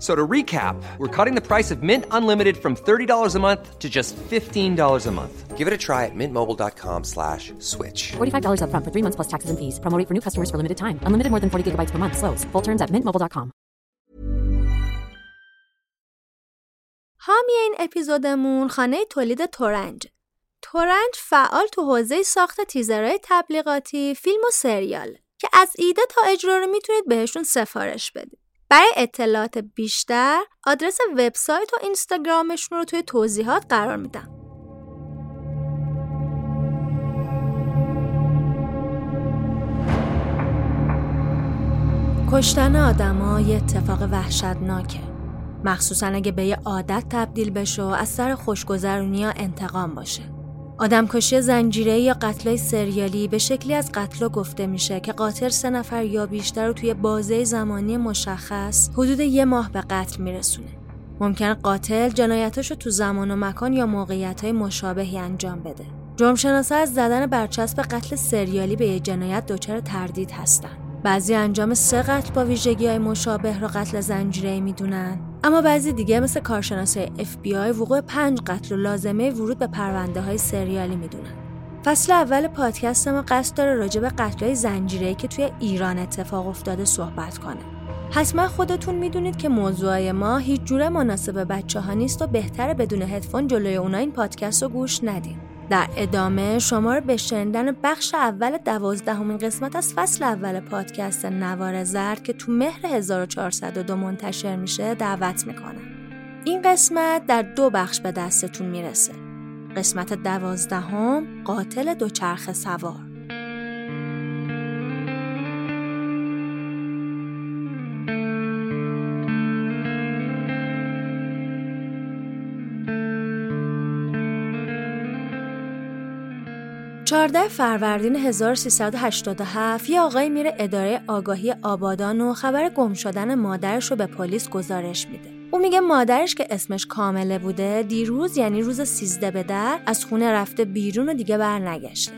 So to recap, we're cutting the price of Mint Unlimited from $30 a month to just $15 a month. Give it a try at mintmobile.com slash switch. $45 up front for three months plus taxes and fees. Promo rate for new customers for limited time. Unlimited more than 40 gigabytes per month. Slows. Full terms at mintmobile.com. حامی این اپیزودمون خانه تولید تورنج. تورنج فعال تو حوزه ساخت تیزرهای تبلیغاتی، فیلم و سریال که از ایده تا اجرا رو میتونید بهشون سفارش بدید. برای اطلاعات بیشتر آدرس وبسایت و اینستاگرامشون رو توی توضیحات قرار میدم. کشتن آدما یه اتفاق وحشتناکه. مخصوصا اگه به یه عادت تبدیل بشه و از سر خوشگذرونی انتقام باشه. آدمکشی زنجیره یا قتلای سریالی به شکلی از قتل گفته میشه که قاتل سه نفر یا بیشتر رو توی بازه زمانی مشخص حدود یه ماه به قتل میرسونه. ممکن قاتل جنایتش رو تو زمان و مکان یا موقعیت های مشابهی انجام بده. جرمشناسا از زدن برچسب قتل سریالی به یه جنایت دچار تردید هستن. بعضی انجام سه قتل با ویژگی های مشابه رو قتل زنجیره می‌دونن اما بعضی دیگه مثل کارشناسای FBI وقوع پنج قتل و لازمه ورود به پرونده های سریالی می‌دونن. فصل اول پادکست ما قصد داره راجع به قتلهای زنجیره که توی ایران اتفاق افتاده صحبت کنه. حتما خودتون می‌دونید که موضوع ما هیچ جوره مناسب بچه ها نیست و بهتره بدون هدفون جلوی اونا این پادکست رو گوش ندید در ادامه شما رو به شنیدن بخش اول دوازدهمین قسمت از فصل اول پادکست نوار زرد که تو مهر 1402 منتشر میشه دعوت می‌کنم. این قسمت در دو بخش به دستتون می‌رسه. قسمت دوازدهم قاتل دوچرخه سوار. 14 فروردین 1387 یه آقای میره اداره آگاهی آبادان و خبر گم شدن مادرش رو به پلیس گزارش میده. او میگه مادرش که اسمش کامله بوده دیروز یعنی روز 13 به در از خونه رفته بیرون و دیگه برنگشته.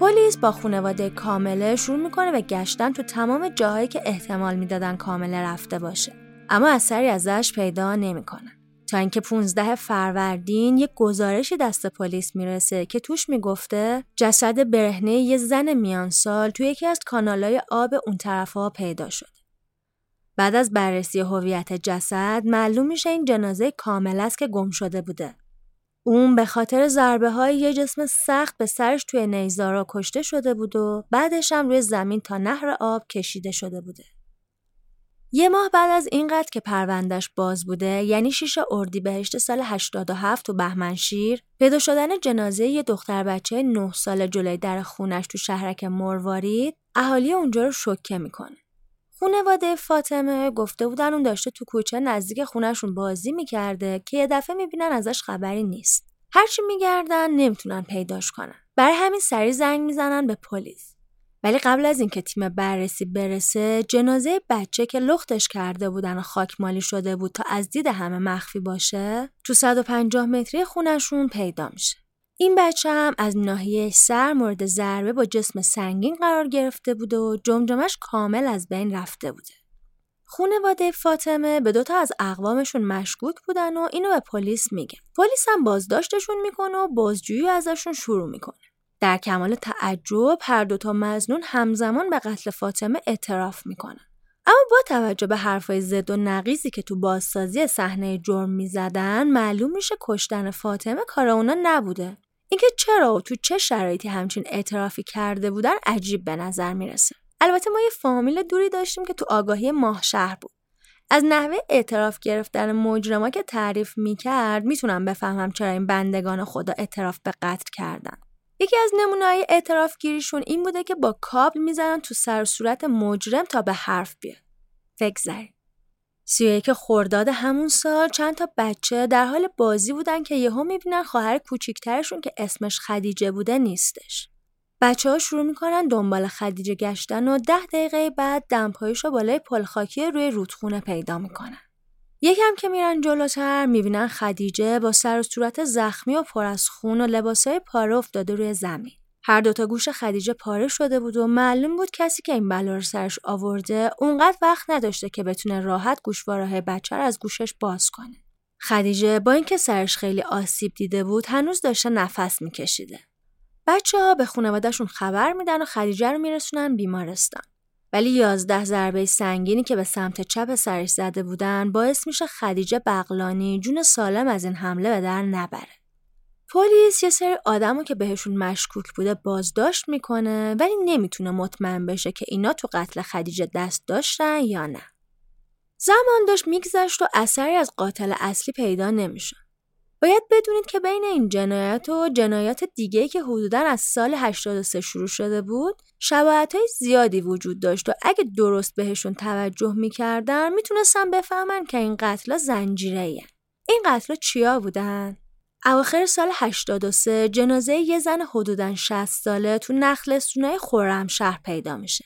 پلیس با خانواده کامله شروع می‌کنه به گشتن تو تمام جاهایی که احتمال می‌دادن کامله رفته باشه. اما اثری ازش پیدا نمی‌کنن. تا اینکه 15 فروردین یک گزارشی دست پلیس می‌رسه که توش می‌گفته جسد برهنه یه زن میان سال توی یکی از کانالای آب اون طرفها پیدا شد. بعد از بررسی هویت جسد معلوم میشه این جنازه کامل است که گم شده بوده. اون به خاطر ضربه های یه جسم سخت به سرش توی نیزارا کشته شده بود و بعدش هم روی زمین تا نهر آب کشیده شده بوده. یه ماه بعد از این قتل که پروندش باز بوده یعنی 6 اردیبهشت سال 87 تو بهمنشیر پیدا شدن جنازه یه دختر بچه 9 سال جلوی در خونش تو شهرک مروارید اهالی اونجا رو شوکه می‌کنه. خونواده فاطمه گفته بودن اون داشته تو کوچه نزدیک خونشون بازی می‌کرده که یه دفعه می‌بینن ازش خبری نیست. هرچی میگردن نمی‌تونن پیداش کنن. برای همین سری زنگ می‌زنن به پلیس. ولی قبل از اینکه تیم بررسی برسه جنازه بچه که لختش کرده بودن و خاکمالی شده بود تا از دید همه مخفی باشه تو 150 متری خونشون پیدا میشه این بچه هم از ناحیه سر مورد ضربه با جسم سنگین قرار گرفته بوده و جمجمش کامل از بین رفته بوده خونواده فاطمه به دوتا از اقوامشون مشکوک بودن و اینو به پلیس میگن. پلیس هم بازداشتشون می‌کنه و بازجویی ازشون شروع می‌کنه. در کمال تعجب هر دوتا مزنون همزمان به قتل فاطمه اعتراف می‌کنن. اما با توجه به حرفای زد و نقیزی که تو بازسازی صحنه جرم می‌زدن معلوم میشه کشتن فاطمه کار اونا نبوده. اینکه چرا و تو چه شرایطی همچین اعترافی کرده بودن عجیب به نظر می‌رسه. البته ما یه فامیل دوری داشتیم که تو آگاهی ماه شهر بود. از نحوه اعتراف گرفتن مجرما که تعریف می‌کرد می‌تونم بفهمم چرا این بندگان خدا اعتراف به قتل کردن. یکی از نمونه‌های اعتراف گیریشون این بوده که با کابل می‌زنن تو سر صورت مجرم تا به حرف بیاد. بگذریم. یک خرداد همون سال چند تا بچه در حال بازی بودن که یهو می‌بینن خواهر کوچیکترشون که اسمش خدیجه بوده نیستش. بچه ها شروع می‌کنن دنبال خدیجه گشتن و ده دقیقه بعد دمپایش رو بالای پلخاکی روی رودخونه پیدا می‌کنن. یکم که میرن جلوتر می‌بینن خدیجه با سر و صورت زخمی و پر از خون و لباسای پاره افتاده روی زمین. هر دوتا گوش خدیجه پاره شده بود و معلوم بود کسی که این بلا رو سرش آورده اونقدر وقت نداشته که بتونه راحت گوشواره بچه رو از گوشش باز کنه. خدیجه با اینکه سرش خیلی آسیب دیده بود هنوز داشته نفس میکشیده. بچه ها به خانوادهشون خبر میدن و خدیجه رو میرسونن بیمارستان. ولی یازده ضربه سنگینی که به سمت چپ سرش زده بودن باعث میشه خدیجه بغلانی جون سالم از این حمله به در نبره. پلیس یه سری آدمو که بهشون مشکوک بوده بازداشت می‌کنه ولی نمی‌تونه مطمئن بشه که اینا تو قتل خدیجه دست داشتن یا نه. زمان داشت میگذشت و اثری از قاتل اصلی پیدا نمیشه. باید بدونید که بین این جنایت و جنایات دیگه که حدودا از سال 83 شروع شده بود شباهت های زیادی وجود داشت و اگه درست بهشون توجه می‌کردن می‌تونستن بفهمن که این قتلا زنجیره این قتلا چیا بودن؟ اواخر سال 83 جنازه یه زن حدودا 60 ساله تو نخل سونای خورم شهر پیدا میشه.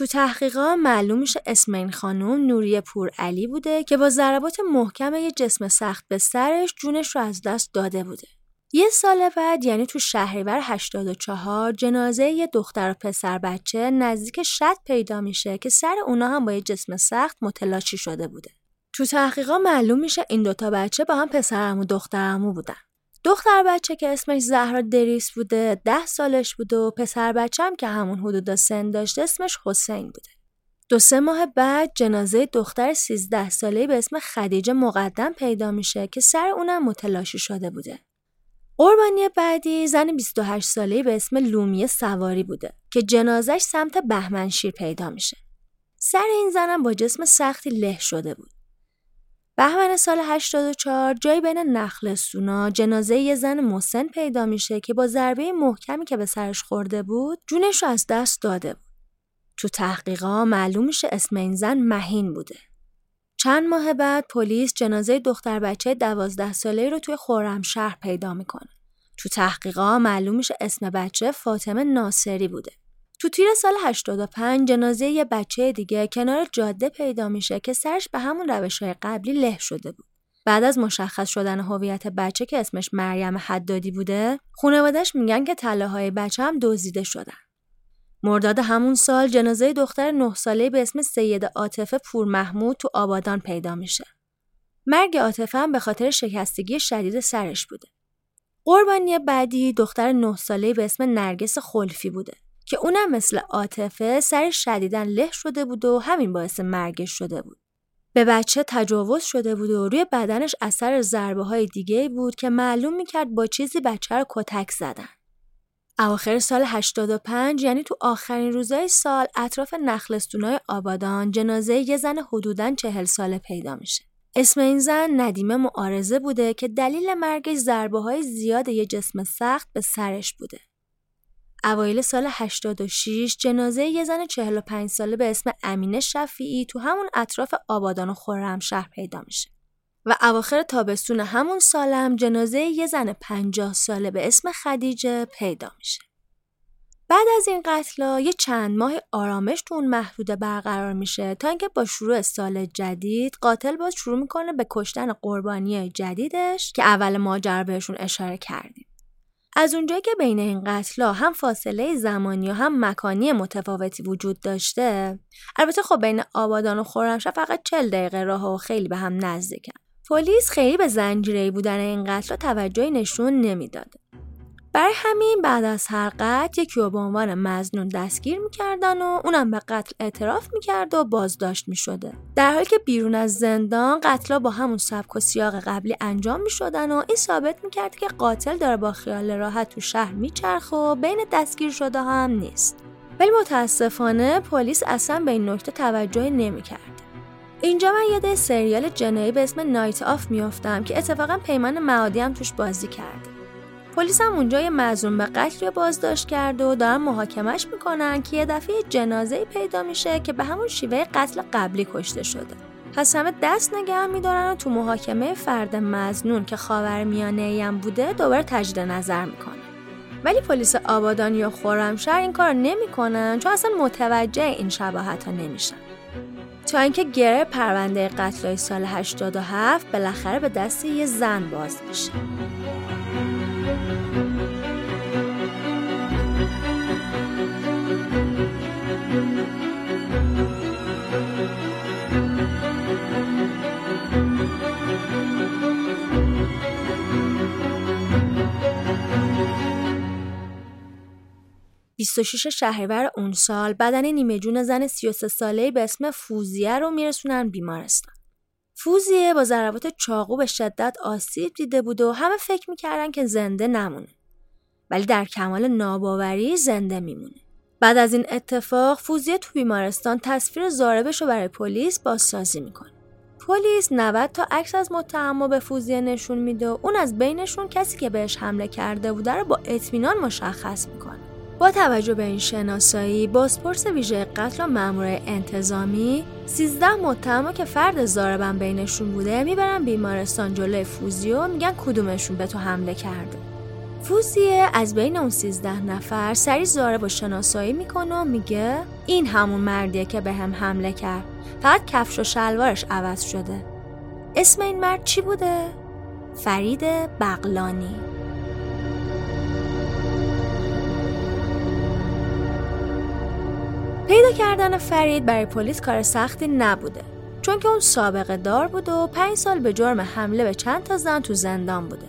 تو تحقیقات معلوم میشه اسم این خانم نوری پور علی بوده که با ضربات محکم یه جسم سخت به سرش جونش رو از دست داده بوده. یه سال بعد یعنی تو شهریور 84 جنازه یه دختر و پسر بچه نزدیک شد پیدا میشه که سر اونا هم با یه جسم سخت متلاشی شده بوده. تو تحقیقات معلوم میشه این دوتا بچه با هم پسرمو دخترمو بودن. دختر بچه که اسمش زهرا دریس بوده ده سالش بوده و پسر بچه هم که همون حدود سن داشته اسمش حسین بوده. دو سه ماه بعد جنازه دختر 13 ساله به اسم خدیجه مقدم پیدا میشه که سر اونم متلاشی شده بوده. قربانی بعدی زن 28 ساله به اسم لومیه سواری بوده که جنازش سمت بهمنشیر پیدا میشه. سر این زنم با جسم سختی له شده بود. بهمن سال 84 جای بین نخل سونا جنازه یه زن مسن پیدا میشه که با ضربه محکمی که به سرش خورده بود جونش رو از دست داده بود. تو تحقیقا معلوم میشه اسم این زن مهین بوده. چند ماه بعد پلیس جنازه دختر بچه دوازده ساله رو توی شهر پیدا می‌کنه. تو تحقیقا معلوم میشه اسم بچه فاطمه ناصری بوده. تو تیر سال 85 جنازه یه بچه دیگه کنار جاده پیدا میشه که سرش به همون روش های قبلی له شده بود. بعد از مشخص شدن هویت بچه که اسمش مریم حدادی بوده، خانوادش میگن که طلاهای های بچه هم دزدیده شدن. مرداد همون سال جنازه دختر نه ساله به اسم سید عاطفه پور محمود تو آبادان پیدا میشه. مرگ عاطفه هم به خاطر شکستگی شدید سرش بوده. قربانی بعدی دختر نه ساله به اسم نرگس خلفی بوده که اونم مثل عاطفه سر شدیدن له شده بود و همین باعث مرگش شده بود. به بچه تجاوز شده بود و روی بدنش اثر ضربه های دیگه بود که معلوم می‌کرد با چیزی بچه رو کتک زدن. اواخر سال 85 یعنی تو آخرین روزای سال اطراف نخلستونای آبادان جنازه یه زن حدوداً چهل ساله پیدا میشه. اسم این زن ندیمه معارضه بوده که دلیل مرگش ضربه های زیاد یه جسم سخت به سرش بوده. اوایل سال 86 جنازه یه زن 45 ساله به اسم امینه شفیعی تو همون اطراف آبادان و خرمشهر پیدا میشه. و اواخر تابستون همون سالم جنازه یه زن 50 ساله به اسم خدیجه پیدا میشه. بعد از این قتلا یه چند ماه آرامش تو اون محدوده برقرار میشه تا اینکه با شروع سال جدید قاتل باز شروع می‌کنه به کشتن قربانی جدیدش که اول ماجر بهشون اشاره کردیم. از اونجایی که بین این قتلا هم فاصله زمانی و هم مکانی متفاوتی وجود داشته البته خب بین آبادان و خرمشهر فقط 40 دقیقه راه و خیلی به هم نزدیکن. پلیس خیلی به زنجیره بودن این قتل توجهی نشون نمی‌داده. برای همین بعد از هر قتل یکی رو به عنوان مزنون دستگیر می‌کردن و اونم به قتل اعتراف می‌کرد و بازداشت می‌شده. در حالی که بیرون از زندان قتلا با همون سبک و سیاق قبلی انجام می‌شدن و این ثابت می‌کرد که قاتل داره با خیال راحت تو شهر میچرخ و بین دستگیر شده هم نیست. ولی متاسفانه پلیس اصلا به این نکته توجهی نمی‌کرد. اینجا من یاد سریال جنایی به اسم نایت آف میافتم که اتفاقا پیمان معادی هم توش بازی کرده پلیس هم اونجا یه مظلوم به قتل بازداشت کرده و دارن محاکمش می‌کنن که یه دفعه جنازه پیدا میشه که به همون شیوه قتل قبلی کشته شده. پس همه دست نگه میدارن و تو محاکمه فرد مزنون که خاور میانه هم بوده دوباره تجدید نظر می‌کنه. ولی پلیس آبادان یا خرمشهر این کار نمی‌کنن چون اصلا متوجه این شباهت ها نمیشن. تا اینکه گره پرونده قتل سال 87 بالاخره به دست یه زن باز میشه. 26 شهریور اون سال بدن نیمه جون زن 33 ساله به اسم فوزیه رو میرسونن بیمارستان. فوزیه با ضربات چاقو به شدت آسیب دیده بود و همه فکر می‌کردن که زنده نمونه. ولی در کمال ناباوری زنده میمونه. بعد از این اتفاق فوزیه تو بیمارستان تصویر زاربش رو برای پلیس بازسازی می‌کنه. پلیس 90 تا عکس از متهم به فوزیه نشون میده و اون از بینشون کسی که بهش حمله کرده بوده رو با اطمینان مشخص می‌کنه. با توجه به این شناسایی بازپرس ویژه قتل و مامور انتظامی 13 متهم که فرد زاربن بینشون بوده می‌برن بیمارستان جلوی فوزیو میگن کدومشون به تو حمله کرده. فوزیه از بین اون 13 نفر سری زاره با شناسایی می‌کنه و میگه این همون مردیه که به هم حمله کرد. فقط کفش و شلوارش عوض شده. اسم این مرد چی بوده؟ فرید بغلانی. پیدا کردن فرید برای پلیس کار سختی نبوده چون که اون سابقه دار بود و پنج سال به جرم حمله به چند تا زن تو زندان بوده.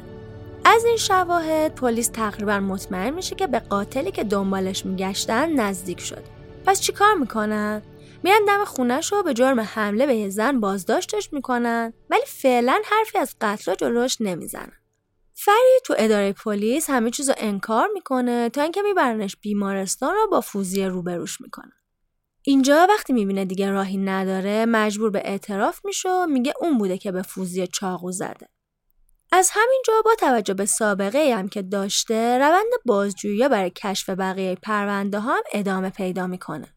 از این شواهد پلیس تقریبا مطمئن میشه که به قاتلی که دنبالش میگشتن نزدیک شد. پس چیکار می‌کنن؟ میرن دم خونش رو به جرم حمله به زن بازداشتش می‌کنن ولی فعلا حرفی از قتل جلوش نمی‌زنن. فرید تو اداره پلیس همه چیز رو انکار می‌کنه تا اینکه میبرنش بیمارستان رو با فوزیه روبروش می‌کنن اینجا وقتی می‌بینه دیگه راهی نداره مجبور به اعتراف میشه و میگه اون بوده که به فوزی چاقو زده. از همینجا با توجه به سابقه هم که داشته روند بازجویی برای کشف بقیه پرونده هم ادامه پیدا می‌کنه.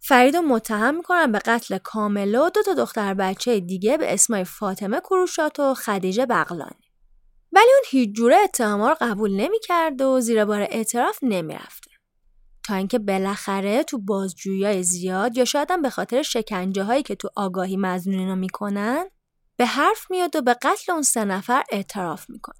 فرید متهم می‌کنن به قتل کامل دو تا دختر بچه دیگه به اسمای فاطمه کروشات و خدیجه بغلانی. ولی اون هیچ جوره اتهام رو قبول نمی‌کرد و زیر بار اعتراف نمی‌رفته. تا اینکه بالاخره تو بازجویی زیاد یا شاید هم به خاطر شکنجه هایی که تو آگاهی مزنونینا می‌کنن به حرف میاد و به قتل اون سه نفر اعتراف می‌کنه.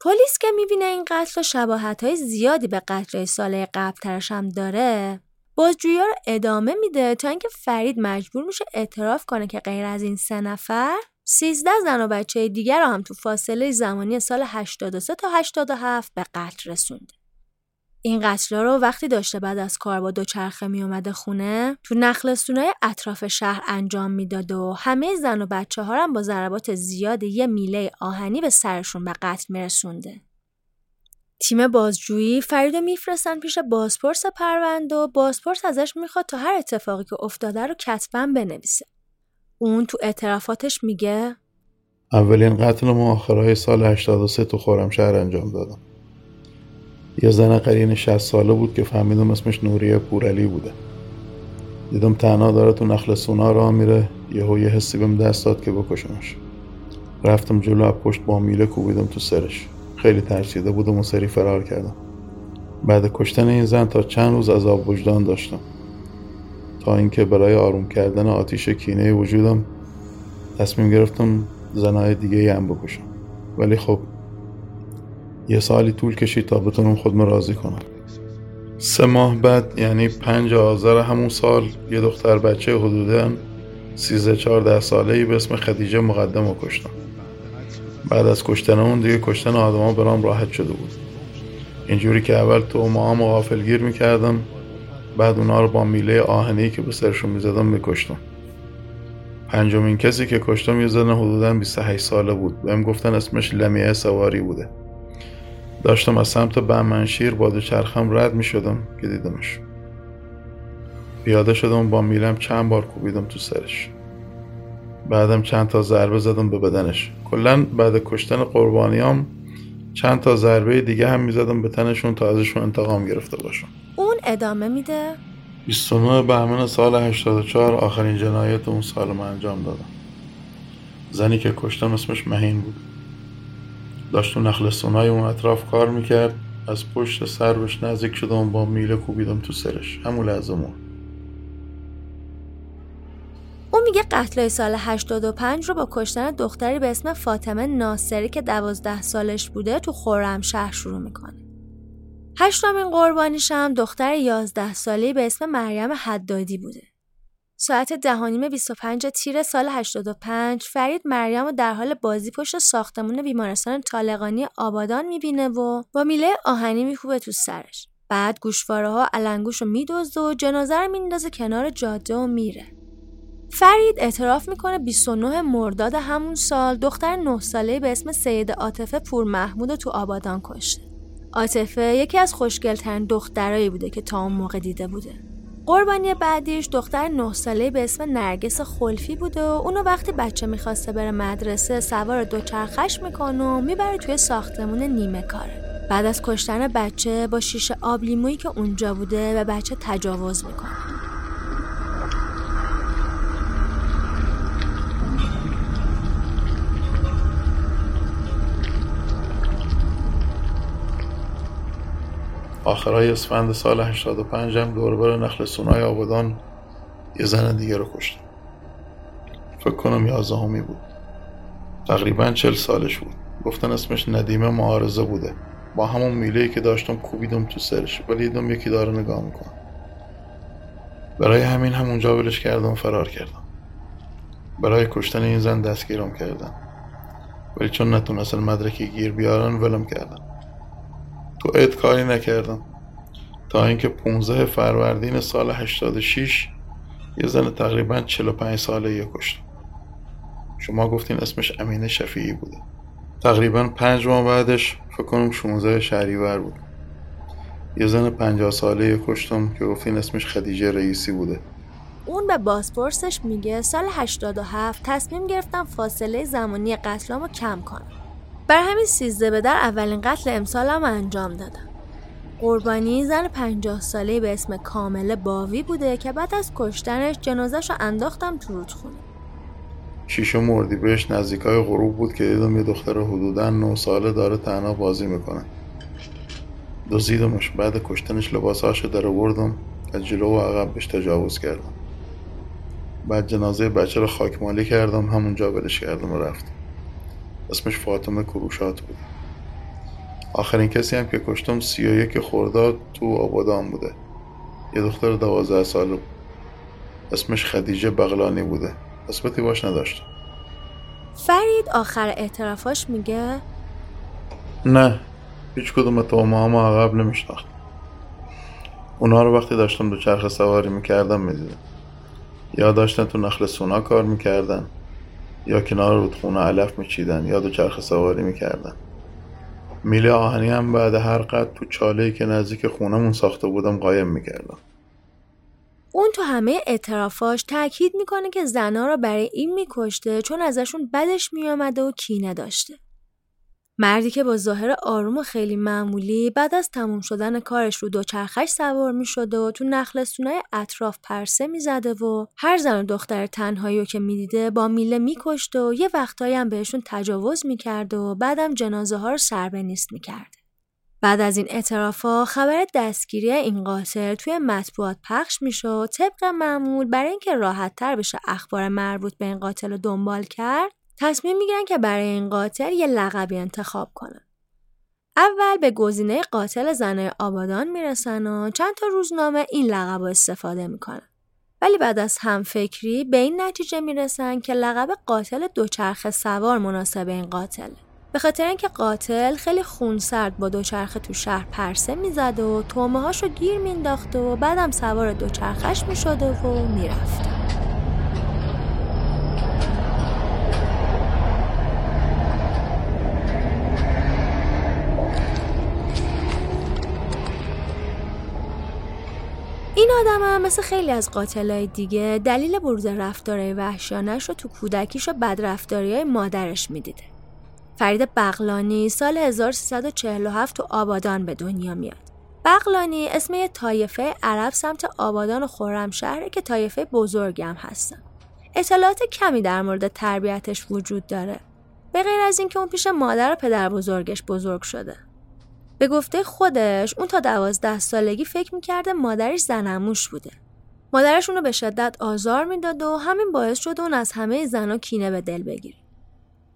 پلیس که می‌بینه این قتل و شباهت های زیادی به قتل ساله قبل ترش هم داره بازجویی رو ادامه میده تا اینکه فرید مجبور میشه اعتراف کنه که غیر از این سه نفر 13 زن و بچه دیگر رو هم تو فاصله زمانی سال 83 تا 87 به قتل رسونده. این قتلا رو وقتی داشته بعد از کار با دوچرخه می اومده خونه تو نخلستونای اطراف شهر انجام می‌داد و همه زن و بچه ها هم با ضربات زیاد یه میله آهنی به سرشون به قتل میرسونده. تیم بازجویی فرید میفرستن پیش بازپرس پرونده و بازپرس ازش می‌خواد تا هر اتفاقی که افتاده رو کتبا بنویسه. اون تو اعترافاتش میگه اولین قتل ما آخرهای سال 83 تو خورمشهر انجام دادم. یه زن قرین 60 ساله بود که فهمیدم اسمش نوریه پورعلی بوده. دیدم تنها داره تو نخل سونا راه میره یهو یه حسی بهم دست داد که بکشمش. رفتم جلو از پشت با میله کوبیدم تو سرش. خیلی ترسیده بودم و سری فرار کردم. بعد کشتن این زن تا چند روز عذاب وجدان داشتم. تا اینکه برای آروم کردن آتیش کینه وجودم تصمیم گرفتم زنهای دیگه هم بکشم. ولی خب یه سالی طول کشید تا بتونم خودم راضی کنم. سه ماه بعد یعنی پنج آذر همون سال یه دختر بچه حدودا سیزده چهارده ساله ای به اسم خدیجه مقدم رو کشتم. بعد از کشتن اون دیگه کشتن آدما برام راحت شده بود. اینجوری که اول تو ما هم غافلگیر می‌کردم بعد اونا رو با میله آهنی که به سرشون می‌زدم میکشتم. پنجمین کسی که کشتم یه زن حدودا 28 ساله بود. بهم گفتن اسمش لمیه سواری بوده. داشتم از سمت بهمنشیر با چرخم رد می شدم که دیدمش. پیاده شدم با میلم چند بار کوبیدم تو سرش. بعدم چند تا ضربه زدم به بدنش. کلا بعد کشتن قربانیام چند تا ضربه دیگه هم می‌زدم به تنشون تا ازشون انتقام گرفته باشم. اون ادامه میده؟ 29 بهمن سال 84 آخرین جنایت اون سال من انجام دادم. زنی که کشتم اسمش مهین بود. داشت تو نخل سونای اون اطراف کار می‌کرد از پشت سر بهش نزدیک شدم با میله کوبیدم تو سرش همون لحظه مرد اون میگه قتلای سال 85 رو با کشتن دختری به اسم فاطمه ناصری که دوازده سالش بوده تو خرمشهر شروع می‌کنه. هشتمین قربانیش هم دختر 11 ساله به اسم مریم حدادی بوده. ساعت دهانیم 25 تیر سال 85 فرید مریم رو در حال بازی پشت ساختمون بیمارستان طالقانی آبادان می‌بینه و با میله آهنی میکوبه تو سرش. بعد گوشواره ها علنگوش رو میدزده و جنازه رو میندازه کنار جاده و میره. فرید اعتراف می‌کنه 29 مرداد همون سال دختر 9 ساله به اسم سید عاطفه پور محمود تو آبادان کشته. عاطفه یکی از خوشگلترین دخترایی بوده که تا اون موقع دیده بوده. قربانی بعدیش دختر 9 ساله به اسم نرگس خلفی بوده و اونو وقتی بچه می‌خواسته بره مدرسه سوار دوچرخش می‌کنه و می‌بره توی ساختمون نیمه کاره. بعد از کشتن بچه با شیشه آب لیمویی که اونجا بوده به بچه تجاوز می‌کنه. آخرای اسفند سال 85 هم دوربر نخل سونای آبادان یه زن دیگه رو کشتم فکر کنم یازدهمی بود. تقریبا چل سالش بود. گفتن اسمش ندیمه معارضه بوده. با همون میله که داشتم کوبیدم تو سرش ولی دیدم یکی داره نگاه می‌کنه. برای همین همونجا ولش کردم فرار کردم. برای کشتن این زن دستگیرم کردم. ولی چون نتونستن مدرکی گیر بیارن ولم کردم تو عید کاری نکردم. تا اینکه 15 فروردین سال 86 یه زن تقریبا 45 ساله یه کشتم. شما گفتین اسمش امینه شفیعی بوده. تقریبا پنج ماه بعدش فکر کنم 16 شهریور بود. یه زن 50 ساله یه کشتم که گفتین اسمش خدیجه رئیسی بوده. اون به بازپرسش میگه سال 87 تصمیم گرفتم فاصله زمانی قتلامو کم کنم. بر همین سیزده به در اولین قتل امسالم انجام دادم. قربانی زن پنجاه ساله به اسم کامل باوی بوده که بعد از کشتنش جنازش رو انداختم تو رودخونه. شیش مردی بهش نزدیکای غروب بود که دیدم یه دختر حدودا نه ساله داره تنها بازی می‌کنه. دزدیدمش بعد کشتنش لباساشو در بردم از جلو و عقب بهش تجاوز کردم. بعد جنازه بچه رو خاکمالی کردم همونجا برش کردم و رفتم. اسمش فاطمه کروشات بود. آخرین کسی هم که کشتم سی و یک خورداد تو آبادان بوده. یه دختر دوازده ساله. بود اسمش خدیجه بغلانی بوده. اسمتی باش نداشت فرید آخر اعترافاش میگه؟ نه. هیچ کدوم تو ما هم عقب نمیشناخت اونا رو وقتی داشتم دو چرخ سواری می‌کردم می‌دیدم. یا داشتن تو نخل سونا کار می‌کردن. یا کنار رودخونه علف میچیدن یا دو چرخ سواری می‌کردن میله آهنی هم بعد هر قد تو چاله که نزدیک خونمون ساخته بودم قایم می‌کردم اون تو همه اعترافاش تاکید می‌کنه که زنا را برای این میکشته چون ازشون بدش میامده و کینه داشته. مردی که با ظاهر آروم و خیلی معمولی بعد از تموم شدن کارش رو دوچرخش سوار می شده و تو نخل سونای اطراف پرسه می زده و هر زن و دختر تنهایی رو که می‌دیده با میله میکشته و یه وقتایی هم بهشون تجاوز می‌کرده و بعدم جنازه ها رو سربه نیست می‌کرده. بعد از این اعترافا خبر دستگیری این قاتل توی مطبوعات پخش میشه و طبق معمول برای اینکه راحت تر بشه اخبار مربوط به این قاتل رو دنبال کرد تصمیم می‌گیرن که برای این قاتل یه لقبی انتخاب کنن. اول به گزینه قاتل زنای آبادان می‌رسن و چند تا روزنامه این لقب استفاده می‌کنن. ولی بعد از همفکری به این نتیجه می‌رسن که لقب قاتل دوچرخه سوار مناسب این قاتله. به خاطر اینکه قاتل خیلی خونسرد با دوچرخه تو شهر پرسه می‌زد و تومه هاشو گیر مینداخته و بعدم سوار دوچرخش می‌شده و می‌رفته. این آدم هم مثل خیلی از قاتلای دیگه دلیل بروز رفتارهای وحشیانش رو تو کودکیش و بدرفتاری های مادرش می‌دیده. فرید بغلانی سال 1347 تو آبادان به دنیا میاد. بغلانی اسم یه طایفه عرب سمت آبادان و خرمشهره که طایفه بزرگی هم هستن. اطلاعات کمی در مورد تربیتش وجود داره. به غیر از اینکه اون پیش مادر و پدر بزرگش بزرگ شده. به گفته خودش اون تا دوازده سالگی فکر می‌کرده مادرش زنموش بوده. مادرش اونو به شدت آزار می‌داد و همین باعث شد اون از همه زنها کینه به دل بگیره.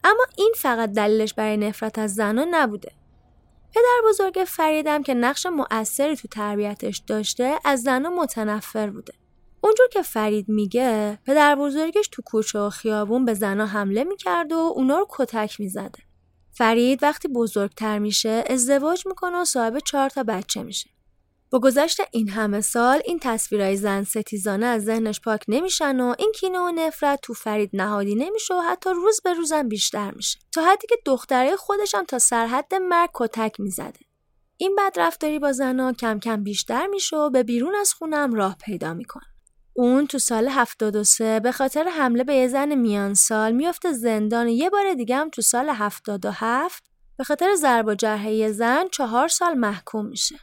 اما این فقط دلیلش برای نفرت از زنها نبوده. پدر بزرگ فریدم که نقش مؤثری تو تربیتش داشته از زنها متنفر بوده. اونجور که فرید میگه پدر بزرگش تو کوچه و خیابون به زنها حمله می‌کرد و اونا رو کتک می‌زده. فرید وقتی بزرگتر میشه ازدواج می‌کنه و صاحب چهار تا بچه میشه. با گذشت این همه سال این تصویرهای زن ستیزانه از ذهنش پاک نمیشن و این کینه و نفرت تو فرید نهادی نمیشه و حتی روز به روزم بیشتر میشه. تا حدی که دختره خودشم تا سرحد مرگ کتک می‌زده. این بدرفتاری با زنها کم کم بیشتر میشه و به بیرون از خونم راه پیدا می‌کنه. اون تو سال 73 به خاطر حمله به یه زن میان سال میفته زندان یه بار دیگه هم تو سال 77 به خاطر ضرب و جرحه زن چهار سال محکوم میشه.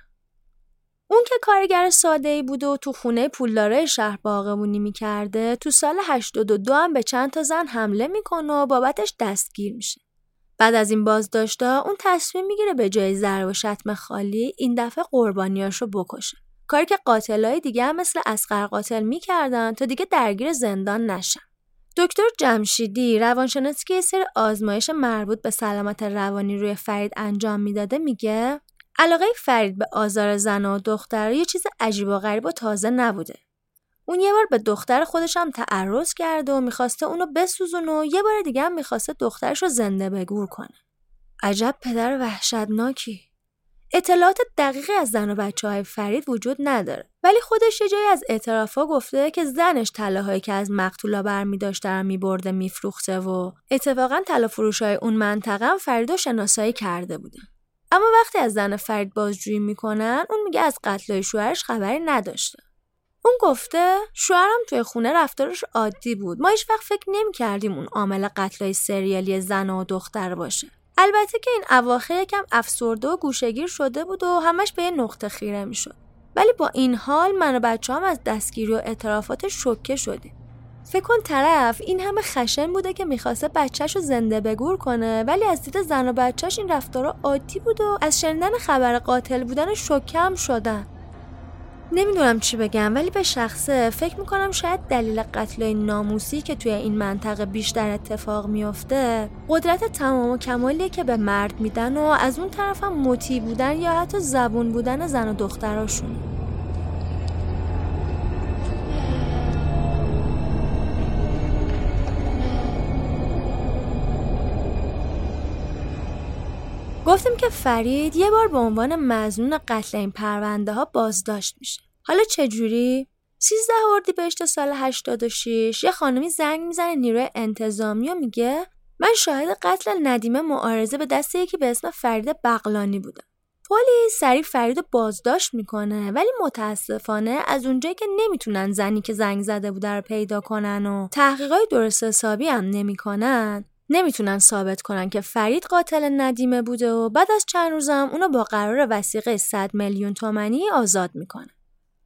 اون که کارگر ساده ای بوده و تو خونه پولداره شهر باغمونی می‌کرده تو سال 82 هم به چند تا زن حمله می‌کنه و بابتش دستگیر میشه. بعد از این بازداشته اون تصمیم می‌گیره به جای ضرب و شتم خالی این دفعه قربانیاشو بکشه. کاری که قاتلای دیگه هم مثل اسقر قاتل می‌کردن تا دیگه درگیر زندان نشن. دکتر جمشیدی روانشناسی که یه سری آزمایش مربوط به سلامت روانی روی فرید انجام می‌داده میگه علاقه فرید به آزار زن و دختر یه چیز عجیب و غریب و تازه نبوده. اون یه بار به دختر خودش هم تعرض کرده و می‌خواسته اونو بسوزونه و یه بار دیگه هم می‌خواسته دخترش رو زنده بگور کنه. عجب پدر وحشتناکی. اطلاعات دقیقی از زن و بچه های فرید وجود نداره. ولی خودش یه جایی از اعترافا گفته که زنش طلاهایی که از مقتولا برمی داشته رو میبرده میفروخته و اتفاقا طلا فروش های اون منطقه هم فرید و شناسایی کرده بودن اما وقتی از زن فرید بازجویی می‌کنن اون میگه از قتل شوهرش خبری نداشته. اون گفته شوهرم توی خونه رفتارش عادی بود. ما هیچ وقت فکر نمی‌کردیم اون عامل قتلای سریالی زن و دختر باشه. البته که این اواخر یکم افسرده و گوشگیر شده بود و همش به یه نقطه خیره می‌شد. ولی با این حال من و بچه هم از دستگیری و اعترافات شوکه شدیم. فکر کن طرف این همه خشن بوده که می‌خواسته بچهش رو زنده بگور کنه ولی از دید زن و بچهش این رفتارا عادی بود و از شنیدن خبر قاتل بودن شوکه هم شدن. نمی‌دونم چی بگم ولی به شخصه فکر می‌کنم شاید دلیل قتل ناموسی که توی این منطقه بیشتر اتفاق میافته قدرت تمام و کمالیه که به مرد میدن و از اون طرف هم مطیع بودن یا حتی زبون بودن زن و دختراشون. گفتیم که فرید یه بار به عنوان مزنون قتل این پرونده ها بازداشت میشه. حالا چجوری؟ 13 اردیبهشت سال 86 یه خانمی زنگ می‌زنه نیروی انتظامی و میگه من شاهد قتل ندیمه معارضه به دست یکی به اسم فرید بغلانی بودم. پلیس سریع فرید بازداشت می‌کنه ولی متاسفانه از اونجایی که نمی‌تونن زنی که زنگ زده بوده رو پیدا کنن و تحقیقای درست حسابی هم نمی‌کنن نمی‌تونن ثابت کنن که فرید قاتل ندیمه بوده و بعد از چند روزم اونو با قرار وسیقه 100 میلیون تومنی آزاد می‌کنه.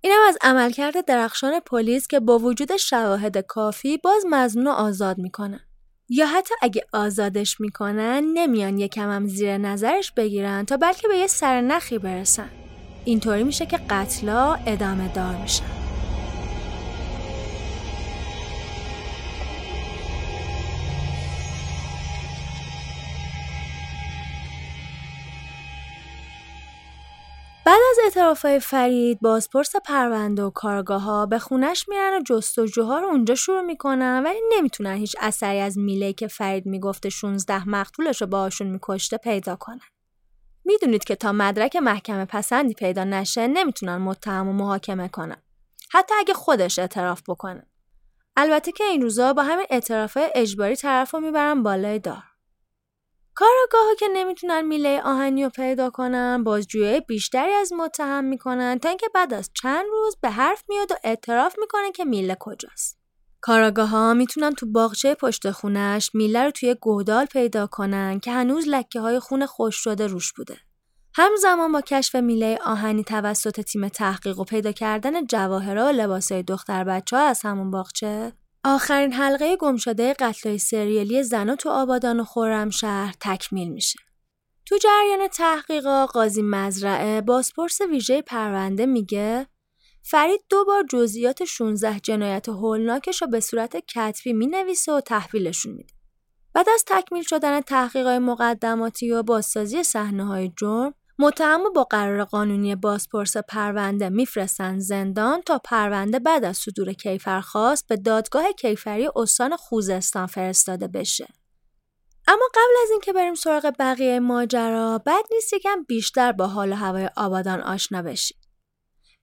اینم از عملکرد درخشان پلیس که با وجود شواهد کافی باز مزنون آزاد می‌کنن. یا حتی اگه آزادش می‌کنن نمیان یکم هم زیر نظرش بگیرن تا بلکه به یه سرنخی برسن. اینطوری میشه که قتلا ادامه دار میشن. بعد از اعترافای فرید بازپرس پرونده و کارگاه ها به خونش میرن و جستجوها رو اونجا شروع می‌کنن ولی نمی‌تونن هیچ اثری از میله که فرید می‌گفته 16 مقتولش رو باهاشون میکشته پیدا کنن. می‌دونید که تا مدرک محکمه پسندی پیدا نشه نمی‌تونن متهم و محاکمه کنن. حتی اگه خودش اعتراف بکنه. البته که این روزا با همین اعترافای اجباری طرف رو می‌برن بالای دار. کاراگاه که نمی‌تونن میله آهنی رو پیدا کنن بازجویی بیشتری از متهم می‌کنن تا اینکه بعد از چند روز به حرف میاد و اعتراف می‌کنه که میله کجاست کاراگاه ها می‌تونن تو باغچه پشت خونش میله رو توی گودال پیدا کنن که هنوز لکه های خون خوش شده روش بوده. همزمان با کشف میله آهنی توسط تیم تحقیق و پیدا کردن جواهرات و لباسای دختر بچه ها از همون باغچه آخرین حلقه گمشده قتلای سریالی زنا تو آبادان و خرمشهر تکمیل میشه. تو جریان تحقیقا قاضی مزرعه بازپرس ویژه پرونده میگه فرید دو بار جزئیات 16 جنایت هولناکش رو به صورت کتبی می‌نویسه و تحویلشون میده. بعد از تکمیل شدن تحقیقات مقدماتی و بازسازی صحنه های جرم متهم با قرار قانونی بازپرس پرونده میفرستن زندان تا پرونده بعد از صدور کیفرخواست به دادگاه کیفری استان خوزستان فرستاده بشه. اما قبل از اینکه بریم سراغ بقیه ماجرا بد نیست یکم بیشتر با حال و هوای آبادان آشنا بشید.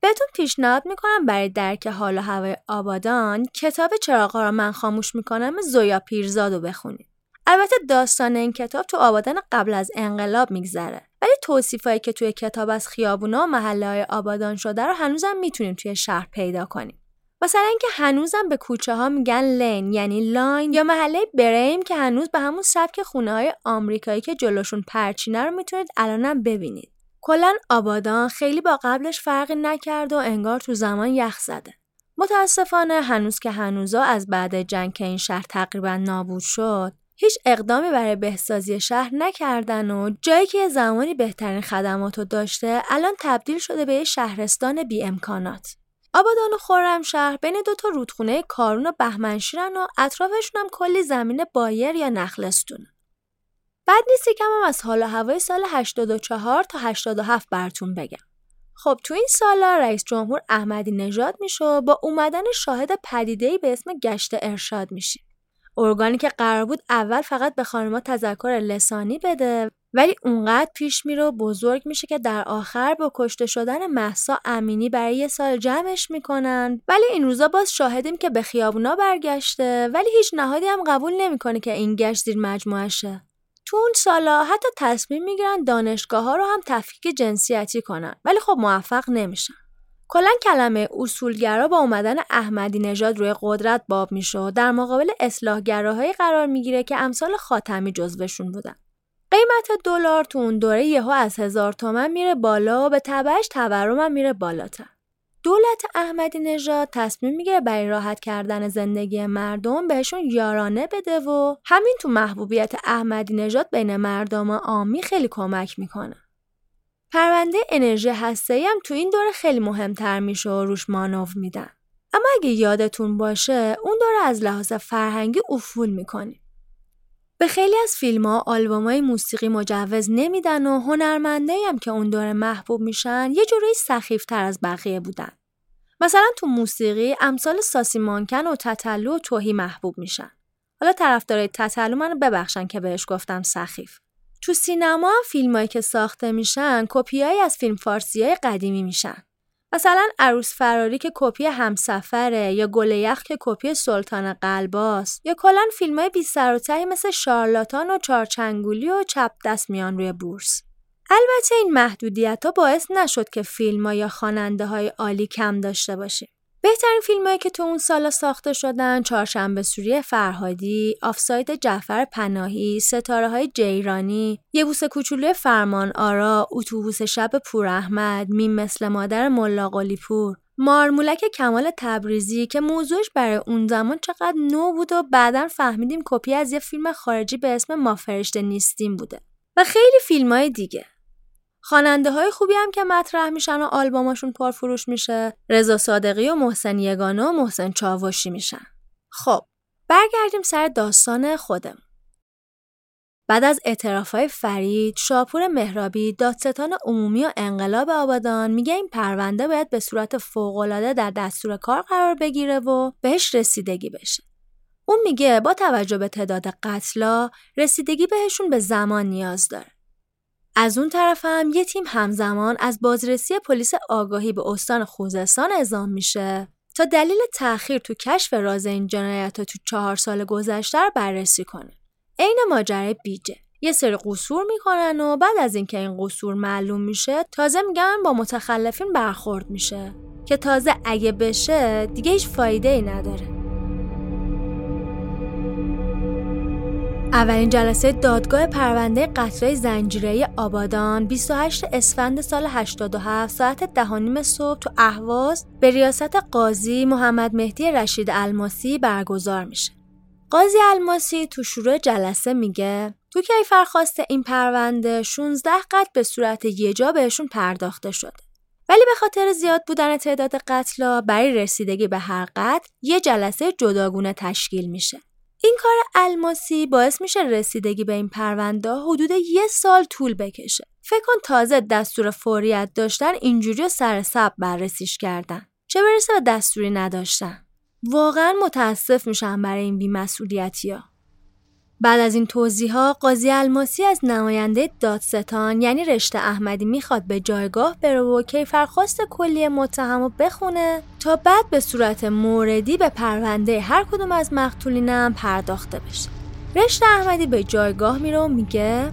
بهتون پیشنهاد می‌کنم برای درک حال و هوای آبادان کتاب چراغا را من خاموش می‌کنم زویا پیرزاد رو بخونید. البته داستان این کتاب تو آبادان قبل از انقلاب میگذره ولی توصیفایی که توی کتاب از خیابونا و محله های آبادان شده رو هنوزم می‌تونیم توی شهر پیدا کنیم. مثلا اینکه هنوزم به کوچه ها میگن لین یعنی line یا محله بریم که هنوز به همون سبک خونه های آمریکایی که جلوشون پرچینه رو می‌تونید الانم ببینید. کلا آبادان خیلی با قبلش فرقی نکرد و انگار تو زمان یخ زده. متاسفانه هنوز که هنوزا از بعد جنگ که این شهر تقریبا نابود شد هیچ اقدامی برای بهسازی شهر نکردن و جایی که زمانی بهترین خدمات رو داشته الان تبدیل شده به یه شهرستان بی امکانات. آبادان و خرمشهر بین دو تا رودخونه کارون و بهمنشیرن و اطرافشون هم کلی زمین بایر یا نخلستونه. بعد نیست یکم هم از حال و هوای سال 84 تا 87 براتون بگم. خب تو این سالا رئیس جمهور احمدی نژاد میشه با اومدن شاهد پدیده‌ای به اسم گشت ارشاد میشیم. ارگانی که قرار بود اول فقط به خانم‌ها تذکر لسانی بده ولی اونقدر پیش میره و بزرگ میشه که در آخر با کشته شدن محسا امینی برای یه سال جمعش می‌کنن. ولی این روزا باز شاهدیم که به خیابونا برگشته ولی هیچ نهادی هم قبول نمی‌کنه که این گشت زیر مجموعشه تو اون سالا حتی تصمیم می‌گیرن دانشگاه ها رو هم تفکیک جنسیتی کنن ولی خب موفق نمیشن. کلا کلمه اصولگرا با اومدن احمدی نژاد روی قدرت باب میشه در مقابل اصلاحگراهایی قرار می‌گیره که امثال خاتمی جزوشون بودن. قیمت دلار تو اون دوره یهو از هزار تومن میره بالا و به تبعش تورم هم میره بالاتر. دولت احمدی نژاد تصمیم می‌گیره برای راحت کردن زندگی مردم بهشون یارانه بده و همین تو محبوبیت احمدی نژاد بین مردم عامی خیلی کمک می‌کنه. پرونده انرژی هسته‌ای هم تو این دوره خیلی مهمتر میشه و روش مانو میدن. اما اگه یادتون باشه اون دوره از لحاظ فرهنگی افول می‌کنیم. به خیلی از فیلم ها آلبوم های موسیقی مجوز نمیدن و هنرمنده هم که اون دوره محبوب میشن یه جوری سخیفتر از بقیه بودن. مثلا تو موسیقی امثال ساسی مانکن و تتلو و توهی محبوب میشن. حالا طرفدارای تتلو منو ببخشن که بهش گفتم سخیف. تو سینما فیلمایی که ساخته میشن کپیایی از فیلم فارسی قدیمی میشن. مثلا عروس فراری که کپی همسفره یا گل یخ که کپی سلطان قلباس یا کلا فیلم های بی سر و تهی مثل شارلاتان و چارچنگولی و چپ دست میان روی بورس. البته این محدودیت ها باعث نشد که فیلم ها یا خواننده های عالی کم داشته باشیم. بهترین فیلم هایی که تو اون سالا ساخته شدن چهارشنبه سوری فرهادی، آفساید جعفر پناهی، ستاره های جیرانی، یه بوس کوچولوی فرمان آرا، اتوبوس شب پور احمد، میم مثل مادر ملا پور، مارمولک کمال تبریزی که موضوعش برای اون زمان چقدر نو بود و بعدا فهمیدیم کپی از یه فیلم خارجی به اسم ما فرشته نیستیم بوده. و خیلی فیلم های دیگه. خواننده های خوبی هم که مطرح میشن و آلبوماشون پرفروش میشه رضا صادقی و محسن یگانه و محسن چاوشی میشن خب برگردیم سر داستان خودم بعد از اعترافهای فرید، شاپور مهرابی، دادستان عمومی و انقلاب آبادان میگه این پرونده باید به صورت فوقالعاده در دستور کار قرار بگیره و بهش رسیدگی بشه. اون میگه با توجه به تعداد قتلا رسیدگی بهشون به زمان نیاز داره. از اون طرف هم یه تیم همزمان از بازرسی پلیس آگاهی به استان خوزستان اعزام میشه. تا دلیل تأخیر تو کشف راز این جنایت تو چهار سال گذشته رو بررسی کنه. عین ماجرای بیجه. یه سری قصور می‌کنن و بعد از اینکه این قصور معلوم میشه تازه میگن با متخلفین برخورد میشه. که تازه اگه بشه دیگه هیچ فایده ای نداره. اولین جلسه دادگاه پرونده قتلای زنجیره آبادان 28 اسفند سال 87 ساعت دهانیم صبح تو اهواز به ریاست قاضی محمد مهدی رشید الماسی برگزار میشه. قاضی الماسی تو شروع جلسه میگه تو کیفرخواست این پرونده 16 قتل به صورت یه جا بهشون پرداخته شده. ولی به خاطر زیاد بودن تعداد قتلا برای رسیدگی به هر قتل یه جلسه جداگونه تشکیل میشه. این کار الماسی باعث میشه رسیدگی به این پرونده حدود یه سال طول بکشه. فکر کن تازه دستور فوریت داشتن اینجوری سر سب بررسیش کردن. چه برسه به دستوری نداشتن. واقعا متاسف میشم برای این بیمسئولیتی ها. بعد از این توضیح ها قاضی الماسی از نماینده دادستان یعنی رشته احمدی می‌خواد به جایگاه بره و کیفرخواست کلی متهم و بخونه تا بعد به صورت موردی به پرونده هر کدوم از مقتولینم پرداخته بشه. رشته احمدی به جایگاه میره و میگه